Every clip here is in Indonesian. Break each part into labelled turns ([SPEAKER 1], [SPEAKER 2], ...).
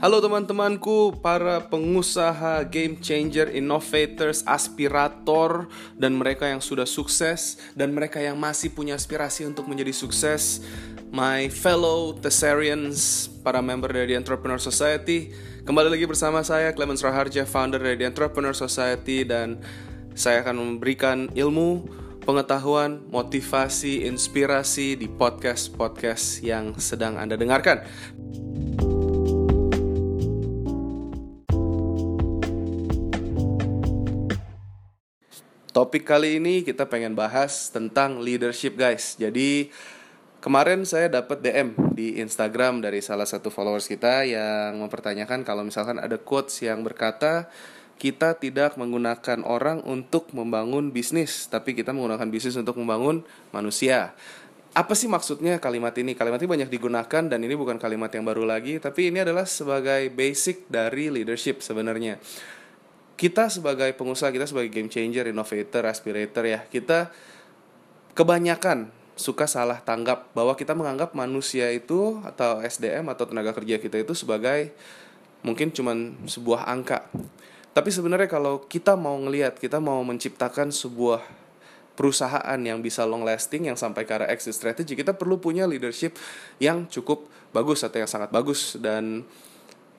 [SPEAKER 1] Halo teman-temanku, para pengusaha, game changer, innovators, aspirator, dan mereka yang sudah sukses, dan mereka yang masih punya aspirasi untuk menjadi sukses. My fellow Thessarians, para member dari The Entrepreneur Society, kembali lagi bersama saya, Clemens Raharja, founder dari The Entrepreneur Society, dan saya akan memberikan ilmu, pengetahuan, motivasi, inspirasi di podcast-podcast yang sedang Anda dengarkan. Topik kali ini kita pengen bahas tentang leadership guys. Jadi kemarin saya dapat DM di Instagram dari salah satu followers kita yang mempertanyakan kalau misalkan ada quotes yang berkata kita tidak menggunakan orang untuk membangun bisnis, tapi kita menggunakan bisnis untuk membangun manusia. Apa sih maksudnya kalimat ini? Kalimat ini banyak digunakan dan ini bukan kalimat yang baru lagi, tapi ini adalah sebagai basic dari leadership sebenarnya kita sebagai pengusaha kita sebagai game changer innovator aspirator ya kita kebanyakan suka salah tanggap bahwa kita menganggap manusia itu atau SDM atau tenaga kerja kita itu sebagai mungkin cuman sebuah angka. Tapi sebenarnya kalau kita mau ngelihat kita mau menciptakan sebuah perusahaan yang bisa long lasting yang sampai ke arah exit strategy kita perlu punya leadership yang cukup bagus atau yang sangat bagus. Dan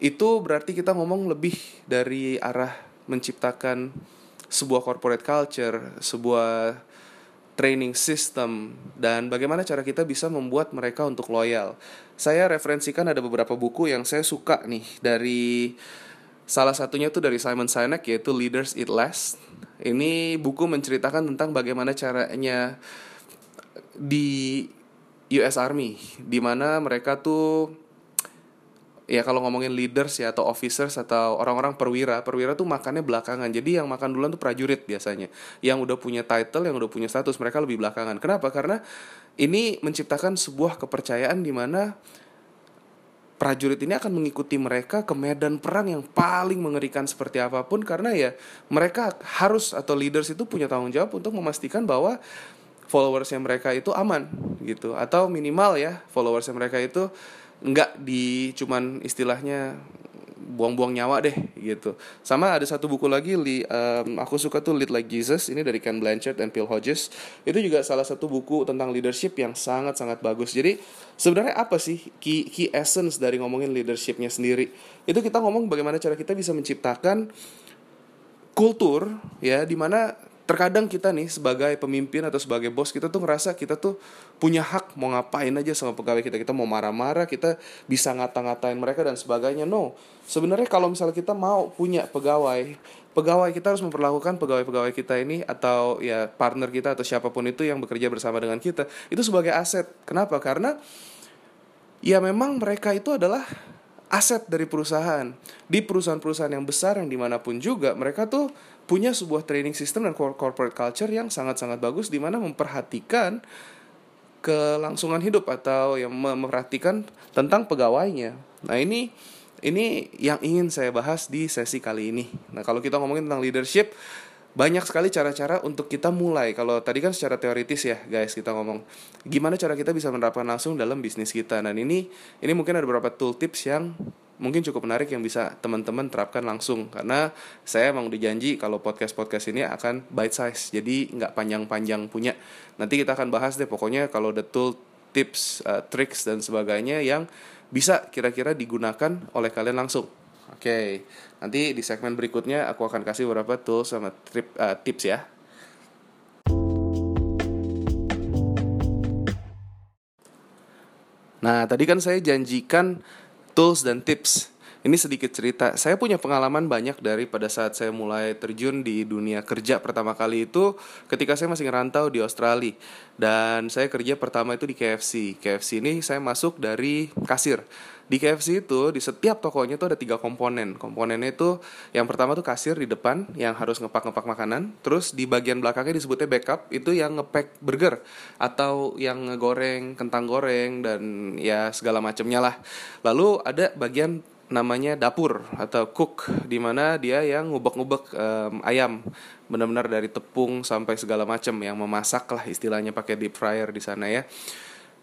[SPEAKER 1] itu berarti kita ngomong lebih dari arah menciptakan sebuah corporate culture, sebuah training system dan bagaimana cara kita bisa membuat mereka untuk loyal. Saya referensikan ada beberapa buku yang saya suka nih dari salah satunya tuh dari Simon Sinek yaitu Leaders Eat Last. Ini buku menceritakan tentang bagaimana caranya di US Army di mana mereka tuh ya kalau ngomongin leaders ya atau officers atau orang-orang perwira perwira tuh makannya belakangan. Jadi yang makan duluan tuh prajurit biasanya. Yang udah punya title yang udah punya status mereka lebih belakangan. Kenapa? Karena ini menciptakan sebuah kepercayaan di mana prajurit ini akan mengikuti mereka ke medan perang yang paling mengerikan seperti apa pun. Karena ya mereka harus atau leaders itu punya tanggung jawab untuk memastikan bahwa followersnya mereka itu aman gitu. Atau minimal ya followersnya mereka itu nggak di cuman istilahnya buang-buang nyawa deh gitu. Sama ada satu buku lagi li, um, aku suka tuh Lead Like Jesus ini dari Ken Blanchard dan Phil Hodges. Itu juga salah satu buku tentang leadership yang sangat-sangat bagus. Jadi sebenarnya apa sih key, key essence dari ngomongin leadershipnya sendiri? Itu kita ngomong bagaimana cara kita bisa menciptakan kultur ya di mana terkadang kita nih sebagai pemimpin atau sebagai bos kita tuh ngerasa kita tuh punya hak mau ngapain aja sama pegawai kita. Kita mau marah-marah kita bisa ngata-ngatain mereka dan sebagainya. No. Sebenarnya kalau misalnya kita mau punya pegawai pegawai kita harus memperlakukan pegawai-pegawai kita ini atau ya partner kita atau siapa pun itu yang bekerja bersama dengan kita itu sebagai aset. Kenapa? Karena ya memang mereka itu adalah aset dari perusahaan di perusahaan-perusahaan yang besar yang di mana pun juga mereka tuh punya sebuah training system dan corporate culture yang sangat-sangat bagus di mana memperhatikan kelangsungan hidup atau yang memperhatikan tentang pegawainya. Nah, ini ini yang ingin saya bahas di sesi kali ini. Nah, kalau kita ngomongin tentang leadership, banyak sekali cara-cara untuk kita mulai. Kalau tadi kan secara teoritis ya, guys, kita ngomong gimana cara kita bisa menerapkan langsung dalam bisnis kita. Dan ini ini mungkin ada beberapa tool tips yang mungkin cukup menarik yang bisa teman-teman terapkan langsung karena saya emang dijanji kalau podcast podcast ini akan bite size jadi nggak panjang-panjang punya nanti kita akan bahas deh pokoknya kalau the tool tips uh, tricks dan sebagainya yang bisa kira-kira digunakan oleh kalian langsung okay. nanti di segmen berikutnya aku akan kasih beberapa tools sama trip, uh, tips ya Nah, tadi kan saya janjikan tools dan tips. Ini sedikit cerita. Saya punya pengalaman banyak dari pada saat saya mulai terjun di dunia kerja pertama kali itu ketika saya masih ngerantau di Australia. Dan saya kerja pertama itu di KFC. KFC ini saya masuk dari kasir. Di KFC itu di setiap tokonya itu ada tiga komponen. Komponennya itu yang pertama tuh kasir di depan yang harus ngepak-ngepak makanan. Terus di bagian belakangnya disebutnya backup itu yang ngepack burger atau yang ngegoreng kentang goreng dan ya segala macamnya lah. Lalu ada bagian namanya dapur atau cook di mana dia yang ngubek-ngubek um, ayam. Benar-benar dari tepung sampai segala macam yang memasak lah istilahnya pakai deep fryer di sana ya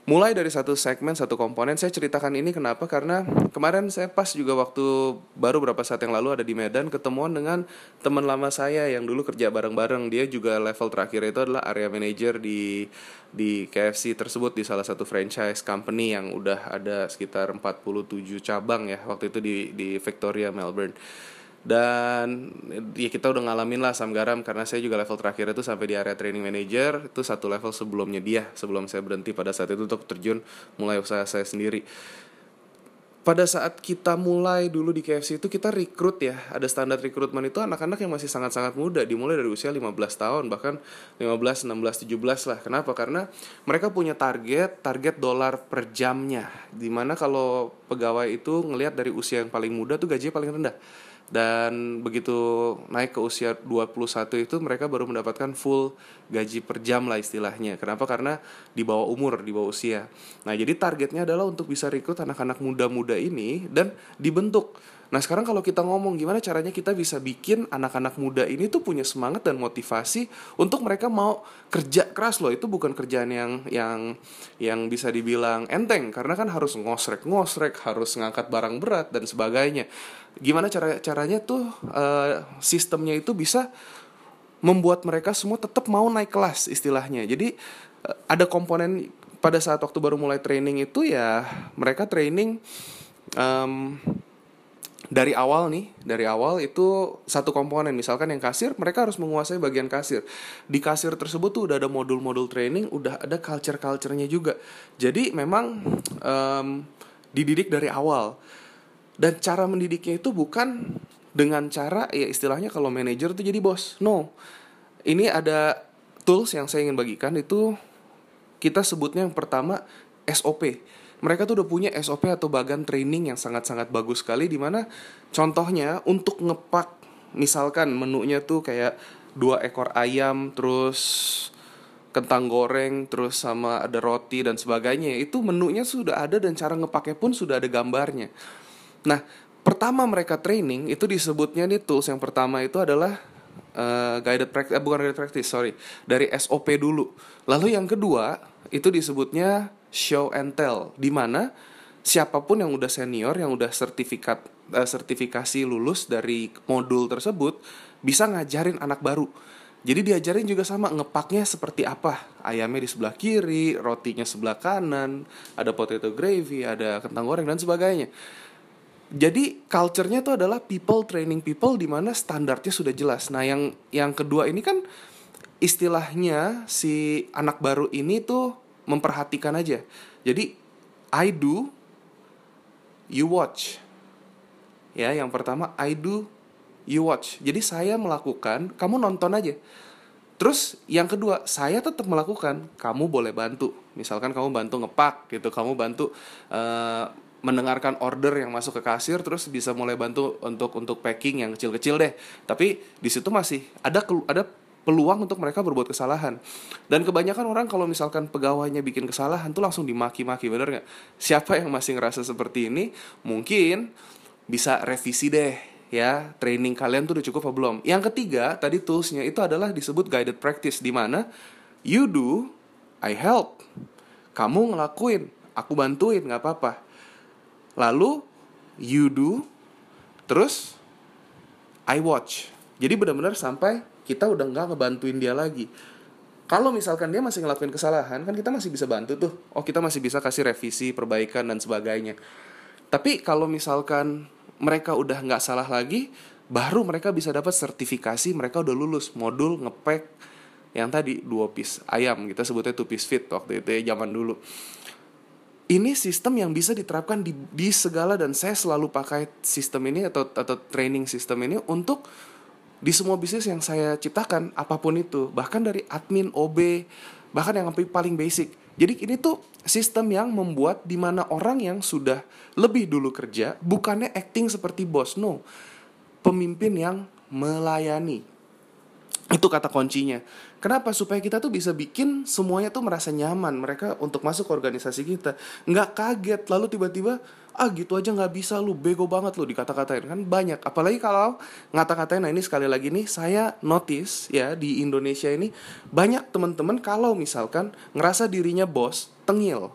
[SPEAKER 1] mulai dari satu segmen satu komponen saya ceritakan ini kenapa? Karena kemarin saya pas juga waktu baru beberapa saat yang lalu ada di Medan ketemuan dengan teman lama saya yang dulu kerja bareng-bareng. Dia juga level terakhir itu adalah area manager di di KFC tersebut di salah satu franchise company yang udah ada sekitar 47 cabang ya waktu itu di di Victoria Melbourne dan ya kita udah ngalamin lah Sam Garam karena saya juga level terakhir itu sampai di area training manager itu satu level sebelumnya dia sebelum saya berhenti pada saat itu untuk terjun mulai usaha saya sendiri. Pada saat kita mulai dulu di KFC itu kita rekrut ya ada standar rekrutmen itu anak-anak yang masih sangat-sangat muda dimulai dari usia 15 tahun bahkan 15, 16, 17 lah. Kenapa? Karena mereka punya target target dolar per jamnya di mana kalau pegawai itu ngelihat dari usia yang paling muda tuh gajinya paling rendah dan begitu naik ke usia 21 itu mereka baru mendapatkan full gaji per jam lah istilahnya. Kenapa? Karena di bawah umur, di bawah usia. Nah, jadi targetnya adalah untuk bisa rekrut anak-anak muda-muda ini dan dibentuk Nah sekarang kalau kita ngomong gimana caranya kita bisa bikin anak-anak muda ini tuh punya semangat dan motivasi untuk mereka mau kerja keras loh itu bukan kerjaan yang yang yang bisa dibilang enteng karena kan harus ngosrek ngosrek harus ngangkat barang berat dan sebagainya. Gimana cara caranya tuh uh, sistemnya itu bisa membuat mereka semua tetap mau naik kelas istilahnya. Jadi uh, ada komponen pada saat waktu baru mulai training itu ya mereka training um, dari awal nih, dari awal itu satu komponen. Misalkan yang kasir, mereka harus menguasai bagian kasir. Di kasir tersebut tuh udah ada modul-modul training, udah ada culture-culturenya juga. Jadi memang um, dididik dari awal. Dan cara mendidiknya itu bukan dengan cara ya istilahnya kalau manajer tuh jadi bos. No. Ini ada tools yang saya ingin bagikan itu kita sebutnya yang pertama SOP mereka tuh udah punya SOP atau bagan training yang sangat-sangat bagus sekali di mana contohnya untuk ngepak misalkan menunya tuh kayak dua ekor ayam terus kentang goreng terus sama ada roti dan sebagainya itu menunya sudah ada dan cara ngepaknya pun sudah ada gambarnya nah pertama mereka training itu disebutnya nih tools. Yang pertama itu adalah uh, guided practice eh, bukan guided practice sorry. Dari SOP dulu. Lalu yang kedua itu disebutnya show and tell. Di mana siapa pun yang udah senior yang udah sertifikat uh, sertifikasi lulus dari modul tersebut bisa ngajarin anak baru. Jadi diajarin juga sama ngepaknya seperti apa. Ayamnya di sebelah kiri rotinya sebelah kanan ada potato gravy ada kentang goreng dan sebagainya jadi culture-nya itu adalah people training people di mana standarnya sudah jelas. Nah, yang yang kedua ini kan istilahnya si anak baru ini tuh memperhatikan aja. Jadi I do you watch. Ya, yang pertama I do you watch. Jadi saya melakukan, kamu nonton aja. Terus yang kedua, saya tetap melakukan, kamu boleh bantu. Misalkan kamu bantu ngepak gitu, kamu bantu uh, mendengarkan order yang masuk ke kasir terus bisa mulai bantu untuk untuk packing yang kecil-kecil deh. Tapi di situ masih ada ada peluang untuk mereka berbuat kesalahan. Dan kebanyakan orang kalau misalkan pegawainya bikin kesalahan tuh langsung dimaki-maki, bener nggak? Siapa yang masih ngerasa seperti ini, mungkin bisa revisi deh ya training kalian tuh udah cukup apa belum yang ketiga tadi toolsnya itu adalah disebut guided practice di mana you do I help kamu ngelakuin aku bantuin nggak apa-apa lalu you do terus I watch. Jadi benar-benar sampai kita udah nggak ngebantuin dia lagi. Kalau misalkan dia masih ngelakuin kesalahan kan kita masih bisa bantu tuh. Oh kita masih bisa kasih revisi perbaikan dan sebagainya. Tapi kalau misalkan mereka udah nggak salah lagi baru mereka bisa dapat sertifikasi mereka udah lulus. Modul ngepek yang tadi dua piece ayam. Kita sebutnya two piece fit waktu itu ya zaman dulu ini sistem yang bisa diterapkan di, di segala dan saya selalu pakai sistem ini atau atau training sistem ini untuk di semua bisnis yang saya ciptakan apa pun itu. Bahkan dari admin OB bahkan yang paling basic. Jadi ini tuh sistem yang membuat di mana orang yang sudah lebih dulu kerja bukannya acting seperti bos. No. Pemimpin yang melayani itu kata kuncinya Kenapa? Supaya kita tuh bisa bikin semuanya tuh merasa nyaman mereka untuk masuk ke organisasi kita. Nggak kaget lalu tiba-tiba ah gitu aja nggak bisa lu bego banget lu dikata-katain kan banyak. Apalagi kalau ngata-katain nah ini sekali lagi nih saya notice ya di Indonesia ini banyak teman-teman kalau misalkan ngerasa dirinya bos tengil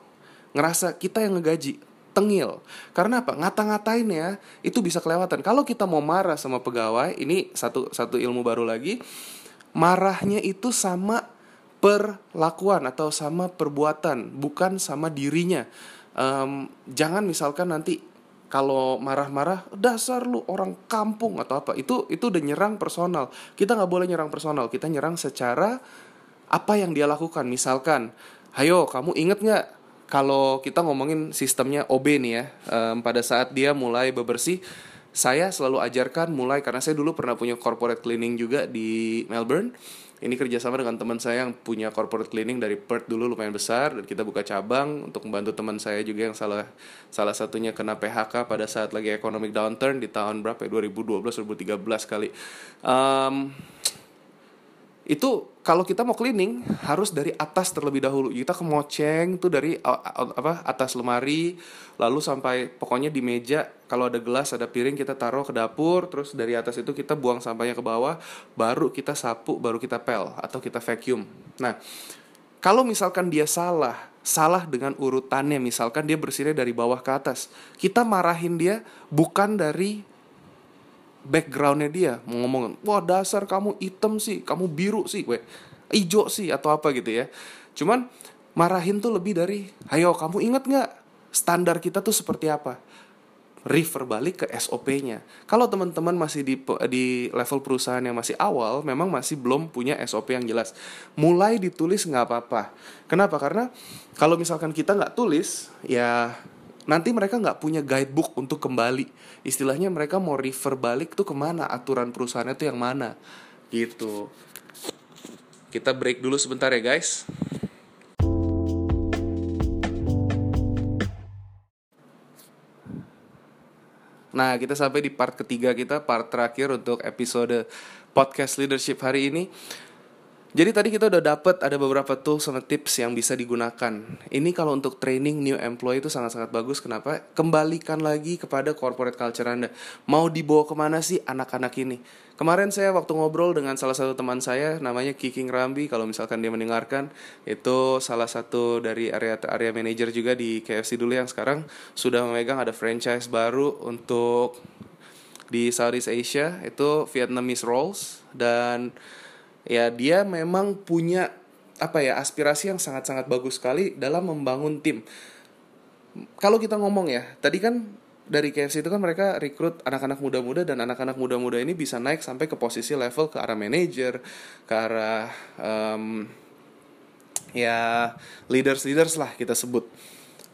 [SPEAKER 1] ngerasa kita yang ngegaji tengil. Karena apa? Ngata-ngatain ya, itu bisa kelewatan. Kalau kita mau marah sama pegawai, ini satu satu ilmu baru lagi. Marahnya itu sama perlakuan atau sama perbuatan, bukan sama dirinya. Um, jangan misalkan nanti kalau marah-marah dasar lu orang kampung atau apa. Itu itu udah nyerang personal. Kita nggak boleh nyerang personal. Kita nyerang secara apa yang dia lakukan. Misalkan ayo kamu inget nggak kalau kita ngomongin sistemnya OB nih ya, um, pada saat dia mulai bebersih, saya selalu ajarkan mulai karena saya dulu pernah punya corporate cleaning juga di Melbourne. Ini kerjasama dengan teman saya yang punya corporate cleaning dari Perth dulu lumayan besar dan kita buka cabang untuk membantu teman saya juga yang salah salah satunya kena PHK pada saat lagi economic downturn di tahun berapa ya 2012 2013 kali. Um, itu kalau kita mau cleaning harus dari atas terlebih dahulu. Kita kemoceng tuh dari apa atas lemari lalu sampai pokoknya di meja kalau ada gelas ada piring kita taruh ke dapur terus dari atas itu kita buang sampahnya ke bawah baru kita sapu baru kita pel atau kita vacuum. Nah kalau misalkan dia salah salah dengan urutannya misalkan dia bersihnya dari bawah ke atas kita marahin dia bukan dari backgroundnya dia mau ngomong wah dasar kamu hitam sih kamu biru sih gue ijo sih atau apa gitu ya cuman marahin tuh lebih dari ayo kamu inget nggak standar kita tuh seperti apa refer balik ke SOP-nya. Kalau teman-teman masih di di level perusahaan yang masih awal, memang masih belum punya SOP yang jelas. Mulai ditulis nggak apa-apa. Kenapa? Karena kalau misalkan kita nggak tulis, ya nanti mereka nggak punya guidebook untuk kembali. Istilahnya mereka mau refer balik tuh ke mana? Aturan perusahaannya tuh yang mana? Gitu. Kita break dulu sebentar ya guys. Nah, kita sampai di part ketiga kita, part terakhir untuk episode podcast leadership hari ini. Jadi tadi kita udah dapet ada beberapa tools sama tips yang bisa digunakan. Ini kalau untuk training new employee itu sangat-sangat bagus. Kenapa? Kembalikan lagi kepada corporate culture Anda. Mau dibawa ke mana sih anak-anak ini? Kemarin saya waktu ngobrol dengan salah satu teman saya namanya Kiking Rambi kalau misalkan dia mendengarkan itu salah satu dari area area manager juga di KFC dulu yang sekarang sudah memegang ada franchise baru untuk di Southeast Asia itu Vietnamese rolls dan ya dia memang punya apa ya aspirasi yang sangat-sangat bagus sekali dalam membangun tim. Kalau kita ngomong ya, tadi kan dari KFC itu kan mereka rekrut anak-anak muda-muda dan anak-anak muda-muda ini bisa naik sampai ke posisi level ke arah manager, ke arah um, ya leaders-leaders lah kita sebut.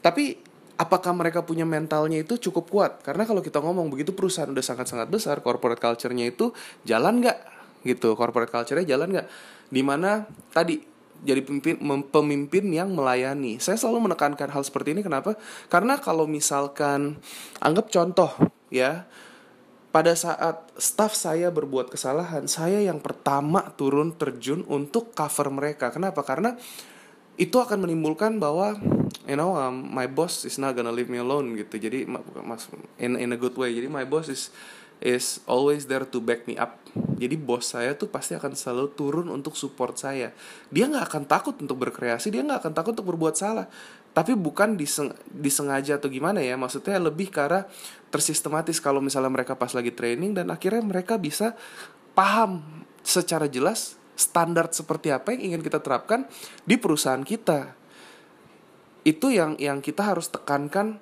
[SPEAKER 1] Tapi apakah mereka punya mentalnya itu cukup kuat? Karena kalau kita ngomong begitu perusahaan udah sangat-sangat besar, corporate culture-nya itu jalan nggak? Gitu. Corporate culture-nya jalan nggak? Di mana tadi jadi pemimpin pemimpin yang melayani. Saya selalu menekankan hal seperti ini kenapa? Karena kalau misalkan anggap contoh ya pada saat staff saya berbuat kesalahan saya yang pertama turun terjun untuk cover mereka. Kenapa? Karena itu akan menimbulkan bahwa you know um, my boss is not gonna leave me alone gitu. Jadi in in a good way. Jadi my boss is is always there to back me up. Jadi bos saya tuh pasti akan selalu turun untuk support saya. Dia nggak akan takut untuk berkreasi, dia nggak akan takut untuk berbuat salah. Tapi bukan diseng disengaja atau gimana ya, maksudnya lebih arah tersistematis kalau misalnya mereka pas lagi training dan akhirnya mereka bisa paham secara jelas standar seperti apa yang ingin kita terapkan di perusahaan kita. Itu yang yang kita harus tekankan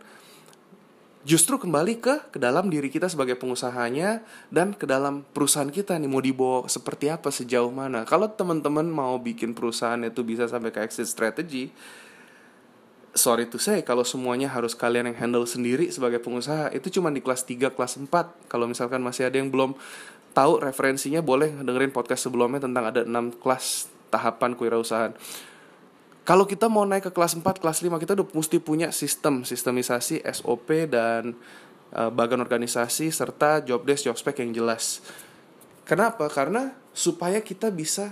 [SPEAKER 1] justru kembali ke ke dalam diri kita sebagai pengusahanya dan ke dalam perusahaan kita nih mau dibawa seperti apa sejauh mana. Kalau teman-teman mau bikin perusahaan itu bisa sampai ke exit strategy sorry to say kalau semuanya harus kalian yang handle sendiri sebagai pengusaha itu cuma di kelas 3 kelas 4 kalau misalkan masih ada yang belum tahu referensinya boleh dengerin podcast sebelumnya tentang ada 6 kelas tahapan kewirausahaan kalau kita mau naik ke kelas 4, kelas 5 kita udah mesti punya sistem, sistemisasi, SOP dan uh, bagan organisasi serta job desk, job spec yang jelas. Kenapa? Karena supaya kita bisa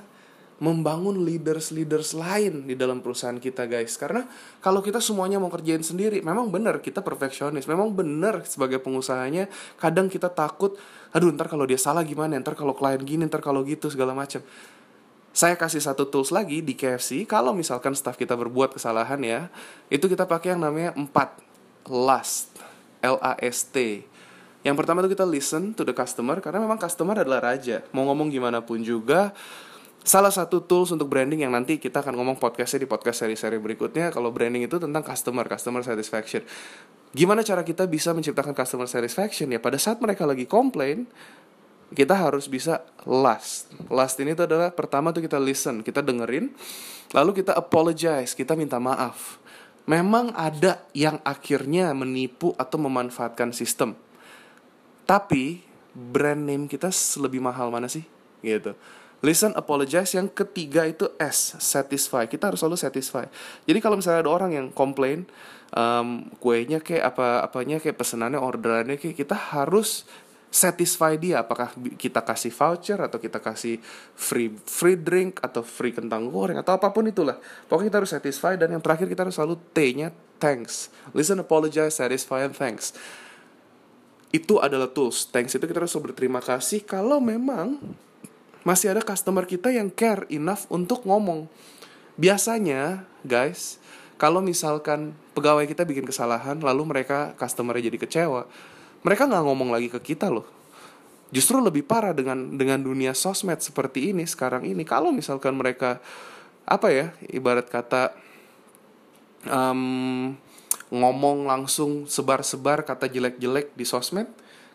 [SPEAKER 1] membangun leaders-leaders lain di dalam perusahaan kita guys karena kalau kita semuanya mau kerjain sendiri memang benar kita perfeksionis memang benar sebagai pengusahanya kadang kita takut aduh ntar kalau dia salah gimana ntar kalau klien gini ntar kalau gitu segala macam saya kasih satu tools lagi di KFC kalau misalkan staff kita berbuat kesalahan ya itu kita pakai yang namanya 4 last. L A S T. Yang pertama itu kita listen to the customer karena memang customer adalah raja. Mau ngomong gimana pun juga salah satu tools untuk branding yang nanti kita akan ngomong podcastnya di podcast seri-seri berikutnya kalau branding itu tentang customer customer satisfaction. Gimana cara kita bisa menciptakan customer satisfaction ya? Pada saat mereka lagi komplain kita harus bisa last. Last ini tuh adalah pertama tuh kita listen, kita dengerin, lalu kita apologize, kita minta maaf. Memang ada yang akhirnya menipu atau memanfaatkan sistem. Tapi brand name kita lebih mahal mana sih? Gitu. Listen, apologize. Yang ketiga itu S, satisfy. Kita harus selalu satisfy. Jadi kalau misalnya ada orang yang komplain, um, kuenya kayak apa apanya kayak pesenannya orderannya kayak kita harus satisfy dia. Apakah kita kasih voucher atau kita kasih free free drink atau free kentang goreng atau apa pun itulah. Pokoknya kita harus satisfy dan yang terakhir kita harus selalu T-nya thanks. Listen apologize satisfy and thanks. Itu adalah tools. Thanks itu kita harus berterima kasih kalau memang masih ada customer kita yang care enough untuk ngomong. Biasanya guys kalau misalkan pegawai kita bikin kesalahan lalu mereka customernya jadi kecewa mereka nggak ngomong lagi ke kita loh. Justru lebih parah dengan dengan dunia sosmed seperti ini sekarang ini. Kalau misalkan mereka apa ya ibarat kata um, ngomong langsung sebar-sebar kata jelek-jelek di sosmed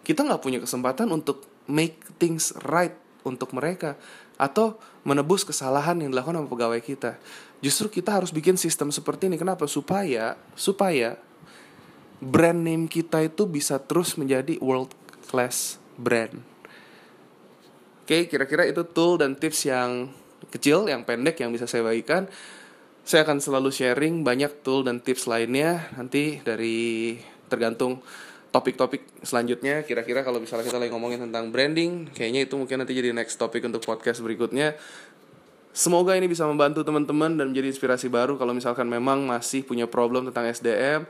[SPEAKER 1] kita nggak punya kesempatan untuk make things right untuk mereka atau menebus kesalahan yang dilakukan sama pegawai kita. Justru kita harus bikin sistem seperti ini. Kenapa? Supaya supaya brand name kita itu bisa terus menjadi world class brand. Oke, kira-kira itu tool dan tips yang kecil, yang pendek yang bisa saya bagikan. Saya akan selalu sharing banyak tool dan tips lainnya nanti dari tergantung topik-topik selanjutnya kira-kira kalau misalnya kita lagi ngomongin tentang branding kayaknya itu mungkin nanti jadi next topik untuk podcast berikutnya Semoga ini bisa membantu teman-teman dan menjadi inspirasi baru kalau misalkan memang masih punya problem tentang SDM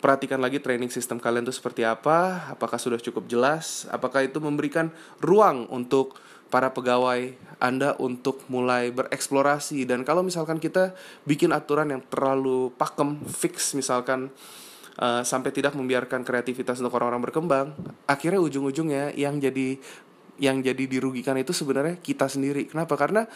[SPEAKER 1] perhatikan lagi training sistem kalian itu seperti apa, apakah sudah cukup jelas, apakah itu memberikan ruang untuk para pegawai Anda untuk mulai bereksplorasi dan kalau misalkan kita bikin aturan yang terlalu pakem, fix misalkan uh, sampai tidak membiarkan kreativitas untuk orang-orang berkembang, akhirnya ujung-ujungnya yang jadi yang jadi dirugikan itu sebenarnya kita sendiri. Kenapa? Karena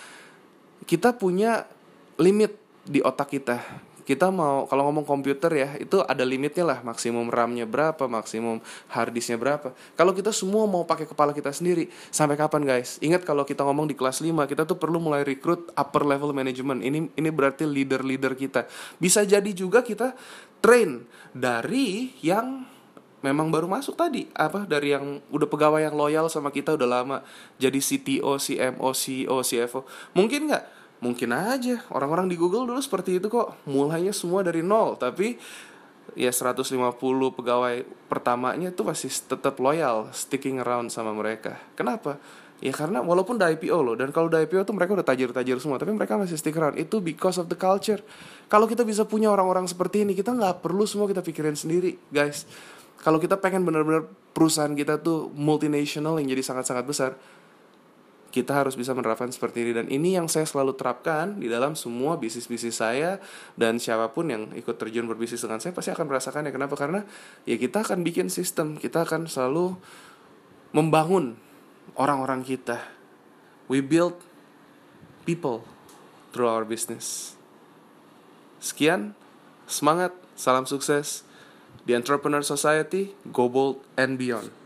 [SPEAKER 1] kita punya limit di otak kita kita mau kalau ngomong komputer ya itu ada limitnya lah. Maksimum RAM-nya berapa maksimum harddisknya berapa. Kalau kita semua mau pakai kepala kita sendiri sampai kapan guys? Ingat kalau kita ngomong di kelas 5 kita tuh perlu mulai rekrut upper level management. Ini ini berarti leader-leader kita. Bisa jadi juga kita train dari yang memang baru masuk tadi. Apa? Dari yang udah pegawai yang loyal sama kita udah lama. Jadi CTO, CMO, CEO, CFO mungkin nggak mungkin aja. Orang-orang di Google dulu seperti itu kok. Mulainya semua dari nol. Tapi ya 150 pegawai pertamanya itu masih tetap loyal sticking around sama mereka. Kenapa? Ya karena walaupun udah IPO loh dan kalau udah IPO tuh mereka udah tajir-tajir semua tapi mereka masih stick around. Itu because of the culture. Kalau kita bisa punya orang-orang seperti ini kita nggak perlu semua kita pikirin sendiri guys. Kalau kita pengen bener-bener perusahaan kita tuh multinational yang jadi sangat-sangat besar kita harus bisa menerapkan seperti ini. Dan ini yang saya selalu terapkan di dalam semua bisnis-bisnis saya. Dan siapa pun yang ikut terjun berbisnis dengan saya pasti akan merasakannya. Kenapa? Karena ya kita akan bikin sistem. Kita akan selalu membangun orang-orang kita. We build people through our business. Sekian. Semangat. Salam sukses. Di Entrepreneur Society. Go Bold and Beyond